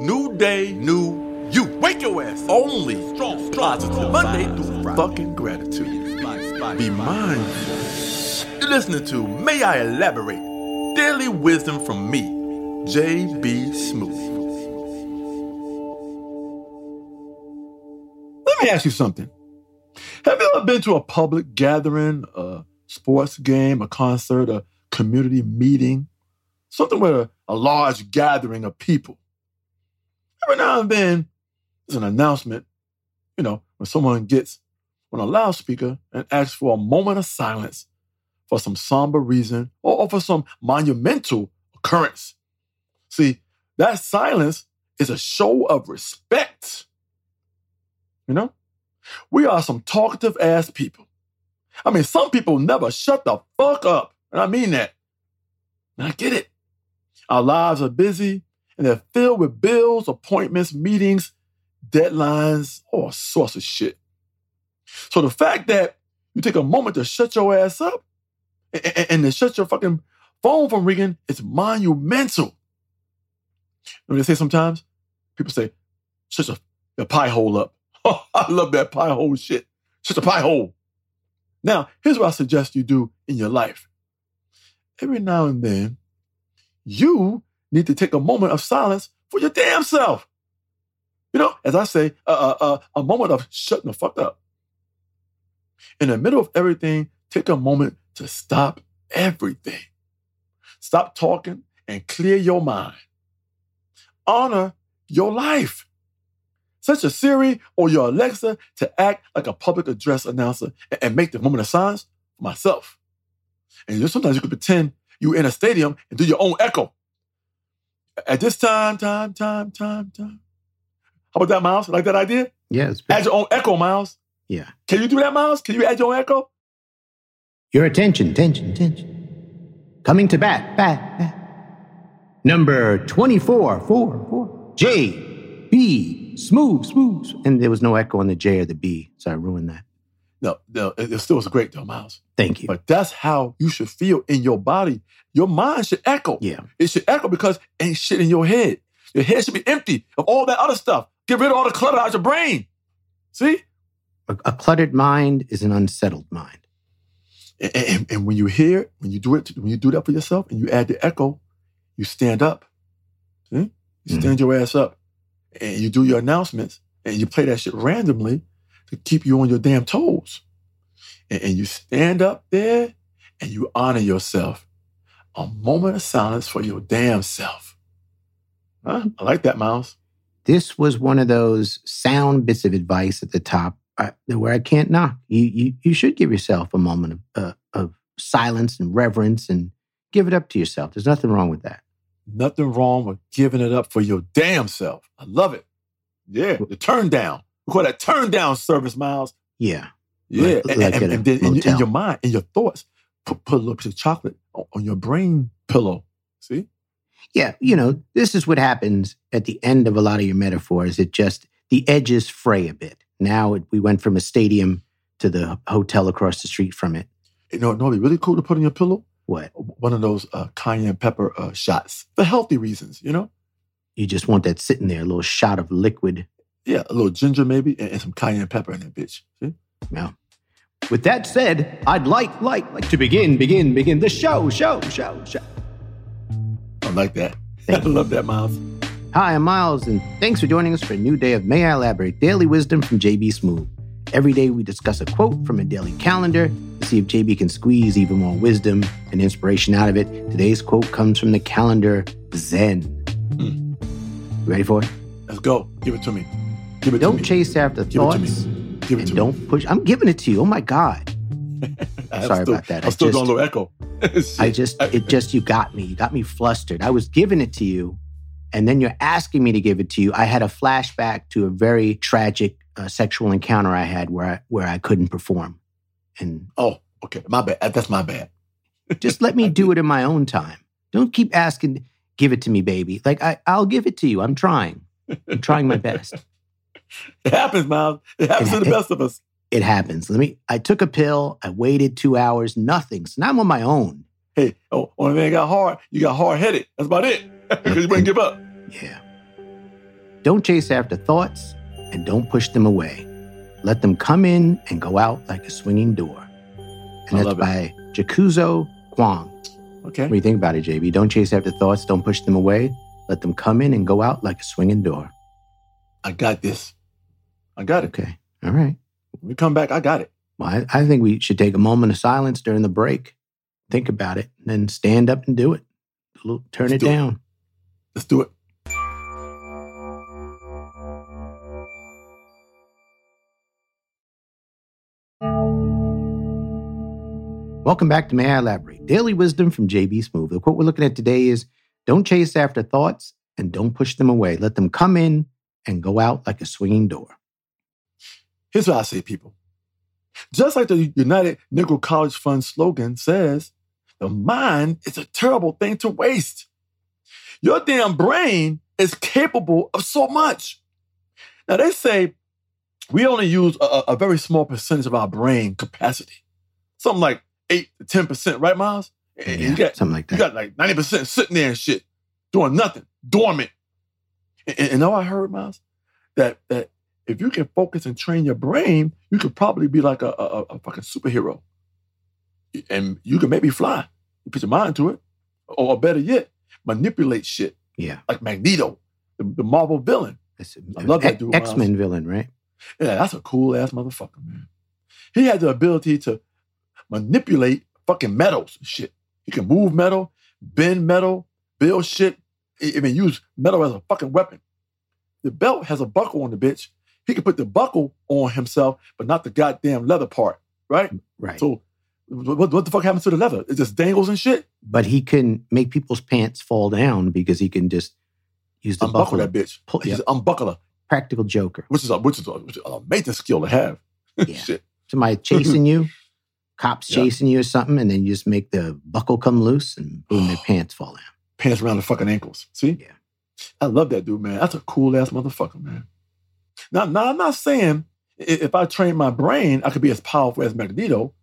New day, new you. Wake your ass. Only strong, positive. Monday through Friday. Fucking gratitude. Be mindful. You're listening to May I Elaborate? Daily wisdom from me, JB Smoove. Let me ask you something. Have you ever been to a public gathering, a sports game, a concert, a community meeting, something with a, a large gathering of people? Every now and then, there's an announcement, you know, when someone gets on a loudspeaker and asks for a moment of silence for some somber reason or, or for some monumental occurrence. See, that silence is a show of respect. You know? We are some talkative ass people. I mean, some people never shut the fuck up. And I mean that. And I get it. Our lives are busy and they're filled with bills, appointments, meetings, deadlines, all sorts of shit. So the fact that you take a moment to shut your ass up and, and, to shut your fucking phone from ringing is monumental. You know they say sometimes? People say, shut your, your pie hole up. Oh, I love that pie hole shit. Shut the pie hole. Now, here's what I suggest you do in your life. Every now and then, you need to take a moment of silence for your damn self. You know, as I say, uh, uh, uh, a moment of shutting the fuck up. In the middle of everything, take a moment to stop everything. Stop talking and clear your mind. Honor your life. Set your Siri or your Alexa to act like a public address announcer and make the moment of silence for myself. And sometimes you can pretend you're in a stadium and do your own echo. At this time, time, time, time, time. How about that, Miles? Like that idea? Yeah, Add your own echo, Miles. Yeah. Can you do that, Miles? Can you add your own echo? Your attention, attention, attention. Coming to bat, bat, bat. Number 24, 4, 4. J, B, smooth, smooth. And there was no echo on the J or the B, so I ruined that. No, no, it still was great though, Miles. Thank you. But that's how you should feel in your body. Your mind should echo. Yeah. It should echo because ain't shit in your head. Your head should be empty of all that other stuff. Get rid of all the clutter out of your brain. See? A, a cluttered mind is an unsettled mind. And, and, and, when you hear, when you do it, when you do that for yourself and you add the echo, you stand up. See? You mm-hmm. stand your ass up and you do your announcements and you play that shit randomly to keep you on your damn toes. And, and you stand up there and you honor yourself. A moment of silence for your damn self. Huh? I like that, Miles. This was one of those sound bits of advice at the top uh, where I can't knock. You, you, you should give yourself a moment of, uh, of silence and reverence and give it up to yourself. There's nothing wrong with that. Nothing wrong with giving it up for your damn self. I love it. Yeah, the turn down. We call that turn down service, Miles. Yeah. Yeah. Like, and, like and, and then in, in, your mind, in your thoughts, put, put a little piece of chocolate on, on your brain pillow. See? Yeah. You know, this is what happens at the end of a lot of your metaphors. It just, the edges fray a bit. Now it, we went from a stadium to the hotel across the street from it. You know, it'd be really cool to put on your pillow. What? One of those uh, cayenne pepper uh, shots for healthy reasons, you know? You just want that sitting there, a little shot of liquid yeah, a little ginger maybe, and, and some cayenne pepper in that bitch. See? Yeah. With that said, I'd like, like, like to begin, begin, begin the show, show, show, show. I like that. I love that, Miles. Hi, I'm Miles, and thanks for joining us for a new day of May I Elaborate Daily Wisdom from JB Smoove. Every day we discuss a quote from a daily calendar to see if JB can squeeze even more wisdom and inspiration out of it. Today's quote comes from the calendar Zen. Mm. You ready for it? Let's go. Give it to me. Give it don't to me. chase after Give thoughts. It Give it and don't push. I'm giving it to you. Oh my God. I'm Sorry still, about that. I'm still a little echo. I just, it just, you got me. You got me flustered. I was giving it to you, and then you're asking me to give it to you. I had a flashback to a very tragic uh, sexual encounter I had where I, where I couldn't perform. And oh, okay, my bad. That's my bad. just let me do it in my own time. Don't keep asking. Give it to me, baby. Like I, I'll give it to you. I'm trying. I'm trying my best. It happens, Miles. It happens it, to the it, best of us. It happens. Let me. I took a pill. I waited two hours. Nothing. So now I'm on my own. Hey, oh, only thing got hard. You got hard headed. That's about it. Because you wouldn't give up. Yeah. Don't chase after thoughts and don't push them away. Let them come in and go out like a swinging door. And I that's it. by Jukuso Kwong. Okay. What do you think about it, JB? Don't chase after thoughts, don't push them away. Let them come in and go out like a swinging door. I got this. I got it. Okay. All right. When we come back, I got it. Well, I, I think we should take a moment of silence during the break. Think about it, and then stand up and do it. Little- Turn Let's it do it. down. Let's do it. Welcome back to May I Elaborate? Daily wisdom from JB Smoove. The quote we're looking at today is Don't chase after thoughts and don't push them away. Let them come in and go out like a swinging door. Here's what I say, people. Just like the United Negro College Fund slogan says, the mind is a terrible thing to waste. Your damn brain is capable of so much. Now, they say we only use a, a- very small percentage of our brain capacity, something like 8 to 10%, right, Miles? And you got, something like that. you got like 90% sitting there and shit, doing nothing, dormant. And, and, and all I heard, Miles, that that if you can focus and train your brain, you could probably be like a, a, a- fucking superhero. And you can maybe fly. You put your mind to it. Or better yet, manipulate shit yeah. like Magneto, the, the Marvel villain. That's I love that dude, X Men villain, right? Yeah, that's a cool ass motherfucker, man. He had the ability to manipulate fucking metals and shit. He can move metal, bend metal, build shit, even use metal as a fucking weapon. The belt has a buckle on the bitch. He can put the buckle on himself, but not the goddamn leather part, right? Mm, right. So, what, what the fuck happens to the leather? It just dangles and shit. but he can make people's pants fall down because he can just use the Unbuckle buckle. that bitch. Pull- He's yeah. an unbuckler, Practical joker. which is a which is a, which is an amazing skill to have. Yeah. shit. Somebody chasing you, cops Yeah. chasing you or something, and then you just make the buckle come loose and boom, their pants fall down. pants around the fucking ankles. See? Yeah. I love that dude, man. That's a cool ass motherfucker, man. Now, now I'm not saying if I train my brain, I could be as powerful as Magneto.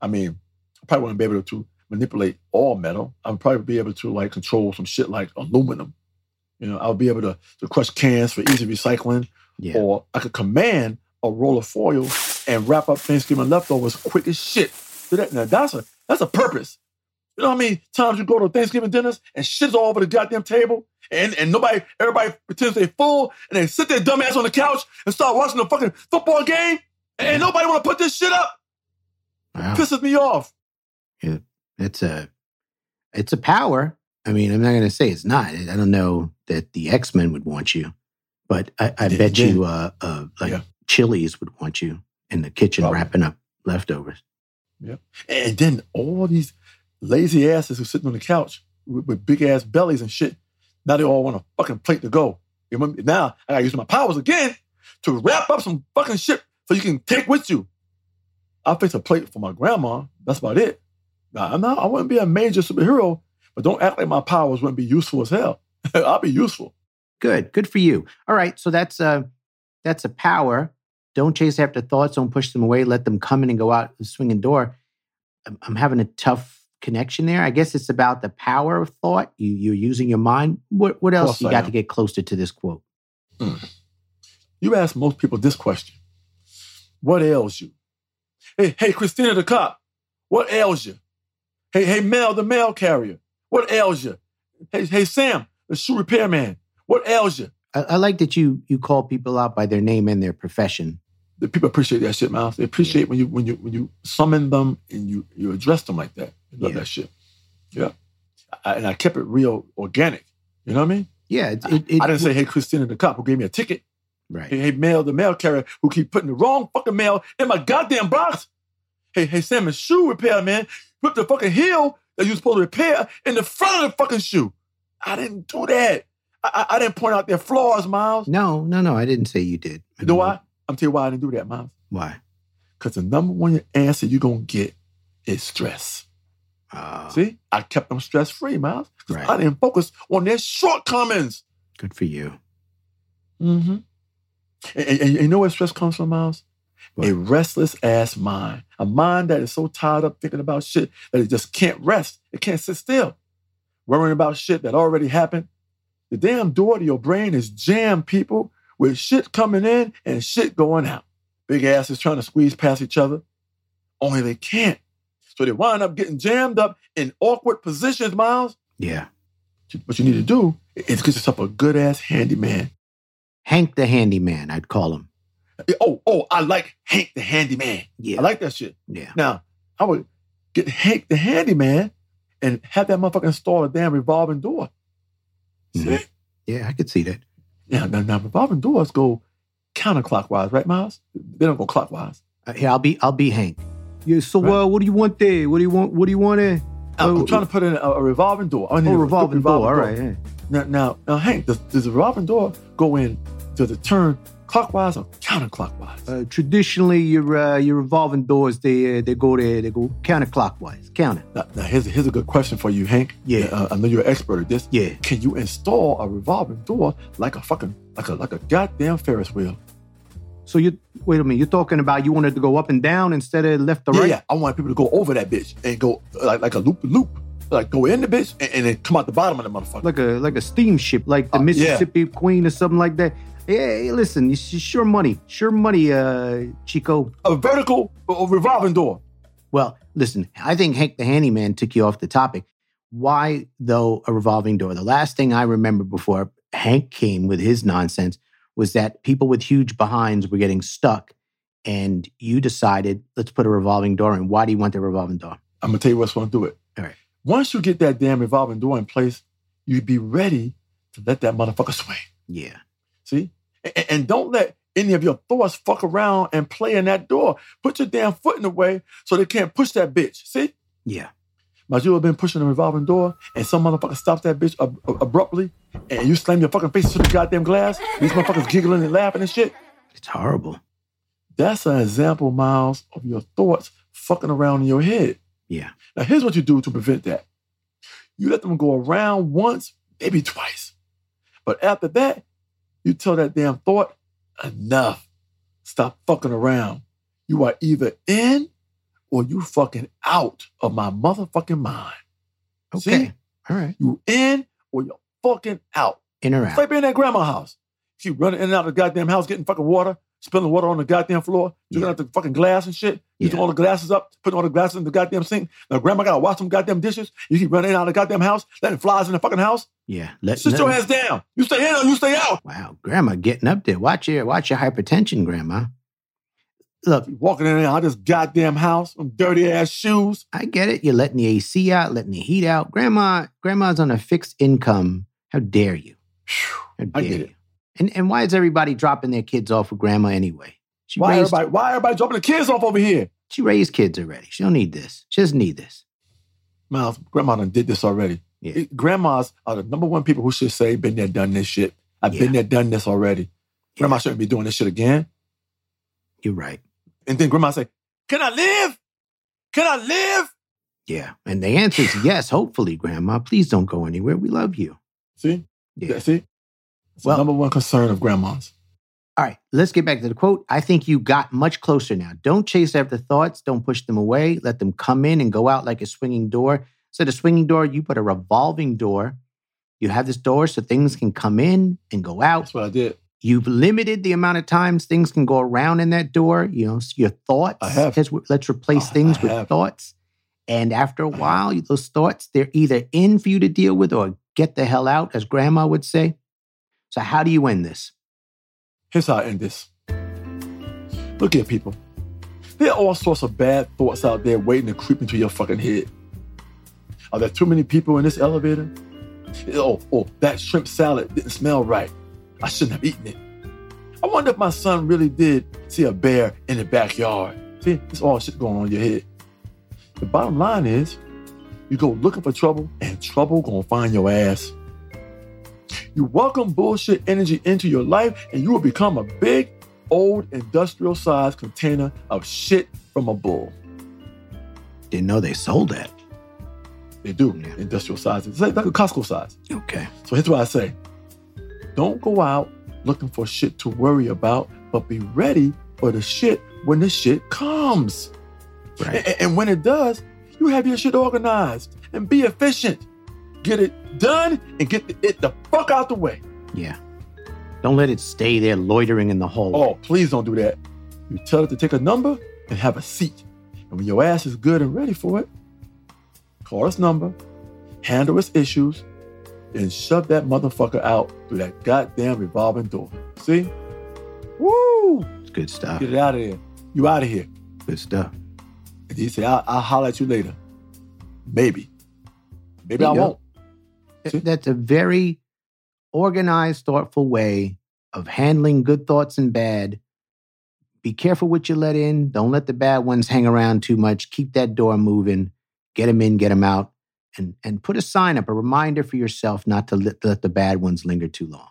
I mean, I probably wouldn't be able to manipulate all metal. I would probably be able to like control some shit like aluminum. You know, I would be able to, to crush cans for easy recycling, Yeah. or I could command a roll of foil and wrap up Thanksgiving leftovers quick as shit. That, now that's a that's a purpose. You know how many times you go to Thanksgiving dinners and shit's all over the goddamn table, and and nobody, everybody pretends they full, and they sit their dumb ass on the couch and start watching the fucking football game, and nobody want to put this shit up. Wow. Pisses me off. It's a it's a power. I mean, I'm not going to say it's not. I don't know that the X Men would want you, but I, I Yeah, bet yeah. you, uh, uh, like Yeah. Chili's would want you in the kitchen Probably. wrapping up leftovers. Yeah, and then all these lazy asses who sitting on the couch with, with big ass bellies and shit, now they all want a fucking plate to go. You remember- Now I gotta use my powers again to wrap up some fucking shit so you can take with you. I'll fix a plate for my grandma. That's about it. Now, I'm not, I wouldn't be a major superhero, but don't act like my powers wouldn't be useful as hell. I'll be useful. Good, good for you. All right, so that's a that's a power. Don't chase after thoughts. Don't push them away. Let them come in and go out the swinging door. I'm, I'm having a tough connection there. I guess it's about the power of thought. You you're using your mind. What what else you got to get closer to this quote? Hmm. You ask most people this question What ails you? Hey, hey, Christina the cop, what ails you? Hey, hey, Mel the mail carrier, what ails you? Hey, hey, Sam, the shoe repairman, what ails you? I, I like that you you call people out by their name and their profession. The people appreciate that shit, Miles. They appreciate when you when you when you summon them and you you address them like that. They love Yeah. that shit. Yeah. I, and I kept it real organic. You know what I mean? Yeah, it, it, it- I didn't say, hey, Christina the cop who gave me a ticket. right. Hey, hey, mail, the mail carrier who keep putting the wrong fucking mail in my goddamn box. Hey, hey, Sam, shoe repair, man. Put the fucking heel that you're supposed to repair in the front of the fucking shoe. I didn't do that. I, I, I didn't point out their flaws, Miles. No, no, no. I didn't say you did. You know why? I'm telling you why I didn't do that, Miles. Why? Because the number one answer you're going to get is stress. Uh, See? I kept them stress free, Miles. Right. I didn't focus on their shortcomings. good for you. Mm-hmm. And, and- and you know where stress comes from, Miles? What? A restless ass mind. A mind that is so tied up thinking about shit that it just can't rest. It can't sit still. Worrying about shit that already happened. The damn door to your brain is jammed, people, with shit coming in and shit going out. Big asses trying to squeeze past each other. Only they can't. So they wind up getting jammed up in awkward positions, Miles. Yeah. What you need to do is get yourself a good ass handyman. Hank the handyman, I'd call him. Oh, oh, I like Hank the handyman. Yeah. I like that shit. yeah. Now, I would get Hank the handyman and have that motherfucker install a damn revolving door. See? Mhm. Yeah, I could see that. Yeah, now, now revolving doors go counterclockwise, right, Miles? They don't go clockwise. Uh, here, I'll be I'll be Hank. Yeah, so Right. uh, what do you want there? What do you want? What do you want there? I'm, Oh, I'm trying to put in a, a revolving door. I Oh, a revolving door. All door. right. Yeah. Now, now, now, Hank, does, does the revolving door go in? Does it turn clockwise or counterclockwise? Uh, traditionally, your uh, your revolving doors they uh, they go there they go counterclockwise. Counter. now, now, here's here's a good question for you, Hank. Yeah. Uh, I know you're an expert at this. Yeah. Can you install a revolving door like a fucking like a like a goddamn Ferris wheel? So you wait a minute. You're talking about you wanted to go up and down instead of left or Yeah, right. yeah. I want people to go over that bitch and go like like a loop loop, like go in the bitch and, and then come out the bottom of the motherfucker. Like a like a steamship, like the Uh, yeah. Mississippi Queen or something like that. Hey, listen, it's sure money, sure money, uh, Chico. a vertical or revolving door. Well, listen, I think Hank the Handyman took you off the topic. Why, though, a revolving door? The last thing I remember before Hank came with his nonsense was that people with huge behinds were getting stuck, and you decided, let's put a revolving door in. Why do you want the revolving door? I'm gonna tell you what's gonna do it. All right. Once you get that damn revolving door in place, you'd be ready to let that motherfucker swing. Yeah. See? And, don't let any of your thoughts fuck around and play in that door. Put your damn foot in the way so they can't push that bitch. See? Yeah. Might you have been pushing a revolving door and some motherfucker stops that bitch ab- ab- abruptly and you slam your fucking face into the goddamn glass? These motherfuckers giggling and laughing and shit. It's horrible. That's an example, Miles, of your thoughts fucking around in your head. Yeah. Now, here's what you do to prevent that. You let them go around once, maybe twice. But after that, you tell that damn thought, enough. Stop fucking around. You are either in or you fucking out of my motherfucking mind. Okay. See? All right. You in or you're fucking out. In or It's out. like being in that grandma house. Keep running in and out of the goddamn house, getting fucking water, spilling water on the goddamn floor, drinking Yeah. out the fucking glass and shit, using Yeah. all the glasses up, putting all the glasses in the goddamn sink. Now grandma gotta wash some goddamn dishes. You keep running in and out of the goddamn house, letting flies in the fucking house. Yeah. Let, Sit let your ass down. You stay in or you stay out. Wow, Grandma getting up there. Watch your watch your hypertension, Grandma. Look, Walking in and out of this goddamn house, them dirty ass shoes. I get it. You're letting the AC out, letting the heat out. Grandma, grandma's on a fixed income. How dare you? How I get you? it. And and why is everybody dropping their kids off with grandma anyway? She Why raised everybody why everybody dropping the kids off over here? she raised kids already. She don't need this. She doesn't need this. Miles, grandma done did this already. Yeah. It- grandmas are the number one people who should say, been there, done this shit. I've Yeah. been there, done this already. Grandma Yeah. shouldn't be doing this shit again. You're right. And then grandma say, Can I live? Can I live? Yeah. And the answer is yes, hopefully, Grandma. Please don't go anywhere. We love you. See? Yeah. Yeah, see? It's Well- the number one concern of grandmas. All right, let's get back to the quote. I think you got much closer now. Don't chase after thoughts. Don't push them away. Let them come in and go out like a swinging door. Instead of swinging door, you put a revolving door. You have this door so things can come in and go out. That's what I did. You've limited the amount of times things can go around in that door. You know, your thoughts. I have. Let's, let's replace I- things I with have. thoughts. And after a while, those thoughts, they're either in for you to deal with or get the hell out, as grandma would say. So, how do you end this? Here's how I end this. Look here, people. There are all sorts of bad thoughts out there waiting to creep into your fucking head. Are there too many people in this elevator? Oh, oh, that shrimp salad didn't smell right. I shouldn't have eaten it. I wonder if my son really did see a bear in the backyard. See, it's all shit going on in your head. The bottom line is, you go looking for trouble, and trouble gonna find your ass. You welcome bullshit energy into your life, and you will become a big, old, industrial sized container of shit from a bull. Didn't know they sold that. They do, Yeah. industrial size. It's like, like a Costco size. Okay. So here's what I say don't go out looking for shit to worry about, but be ready for the shit when the shit comes. Right. A- And, when it does, you have your shit organized and be efficient. Get it done and get the, it the fuck out the way. Yeah. Don't let it stay there loitering in the hallway. Oh, please don't do that. You tell it to take a number and have a seat. And when your ass is good and ready for it, call its number, handle his issues, and shove that motherfucker out through that goddamn revolving door. See? Woo! It's good stuff. Get it out of there. You out of here. Good stuff. And he said, I'll, I'll holler at you later. Maybe. Maybe I go. won't. That's a very organized, thoughtful way of handling good thoughts and bad. Be careful what you let in. Don't let the bad ones hang around too much. Keep that door moving. Get them in, get them out. And, and put a sign up, a reminder for yourself not to let, let the bad ones linger too long.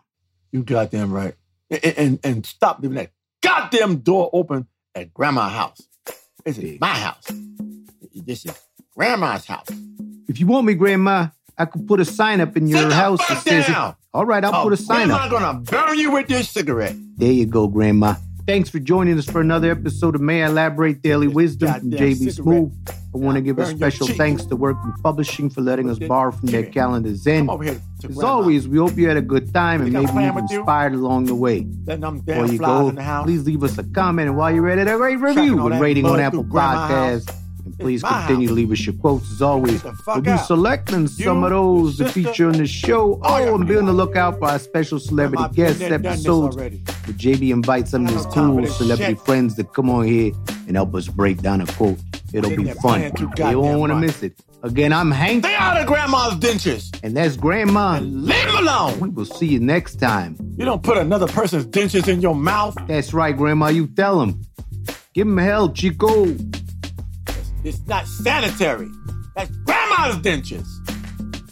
You goddamn right. And, and, and stop leaving that goddamn door open at grandma's house. This is my house. This is grandma's house. If you want me, Grandma, I could put a sign up in your Sit house that says, down. All right, I'll Oh, put a oh, sign grandma up. I'm not gonna burn you with this cigarette. There you go, Grandma. Thanks for joining us for another episode of May I Elaborate Daily Wisdom from JB. Smoove. I want to give a special thanks to Workman Publishing for letting us borrow from their calendars in. Come over here to As always, we hope you had a good time and maybe with inspired along the way. Before you go, please leave us a comment and while you're at it, a great review and rating on Apple Podcasts. Please continue to leave us your quotes. As always, the we'll be out. selecting some You, of those to feature on the show. Oh, your Oh, and be on the lookout for our special celebrity been guest there, done this episodes where JB invites some of his don't have time for cool celebrity shit. friends to come on here and help us break down a quote. It'll be fun. You won't want to miss it. Again, I'm Hank, They out of grandma's dentures. and that's Grandma. And leave them alone. We will see you next time. You don't put another person's dentures in your mouth. That's right, Grandma. You tell him. Give him hell, Chico. It's not sanitary. That's grandma's dentures.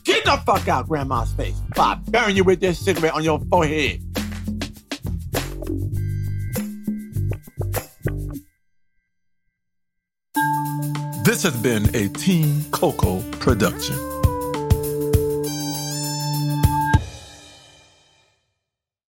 Get the fuck out grandma's face. Before I burn you with this cigarette on your forehead. This has been a Team Coco production.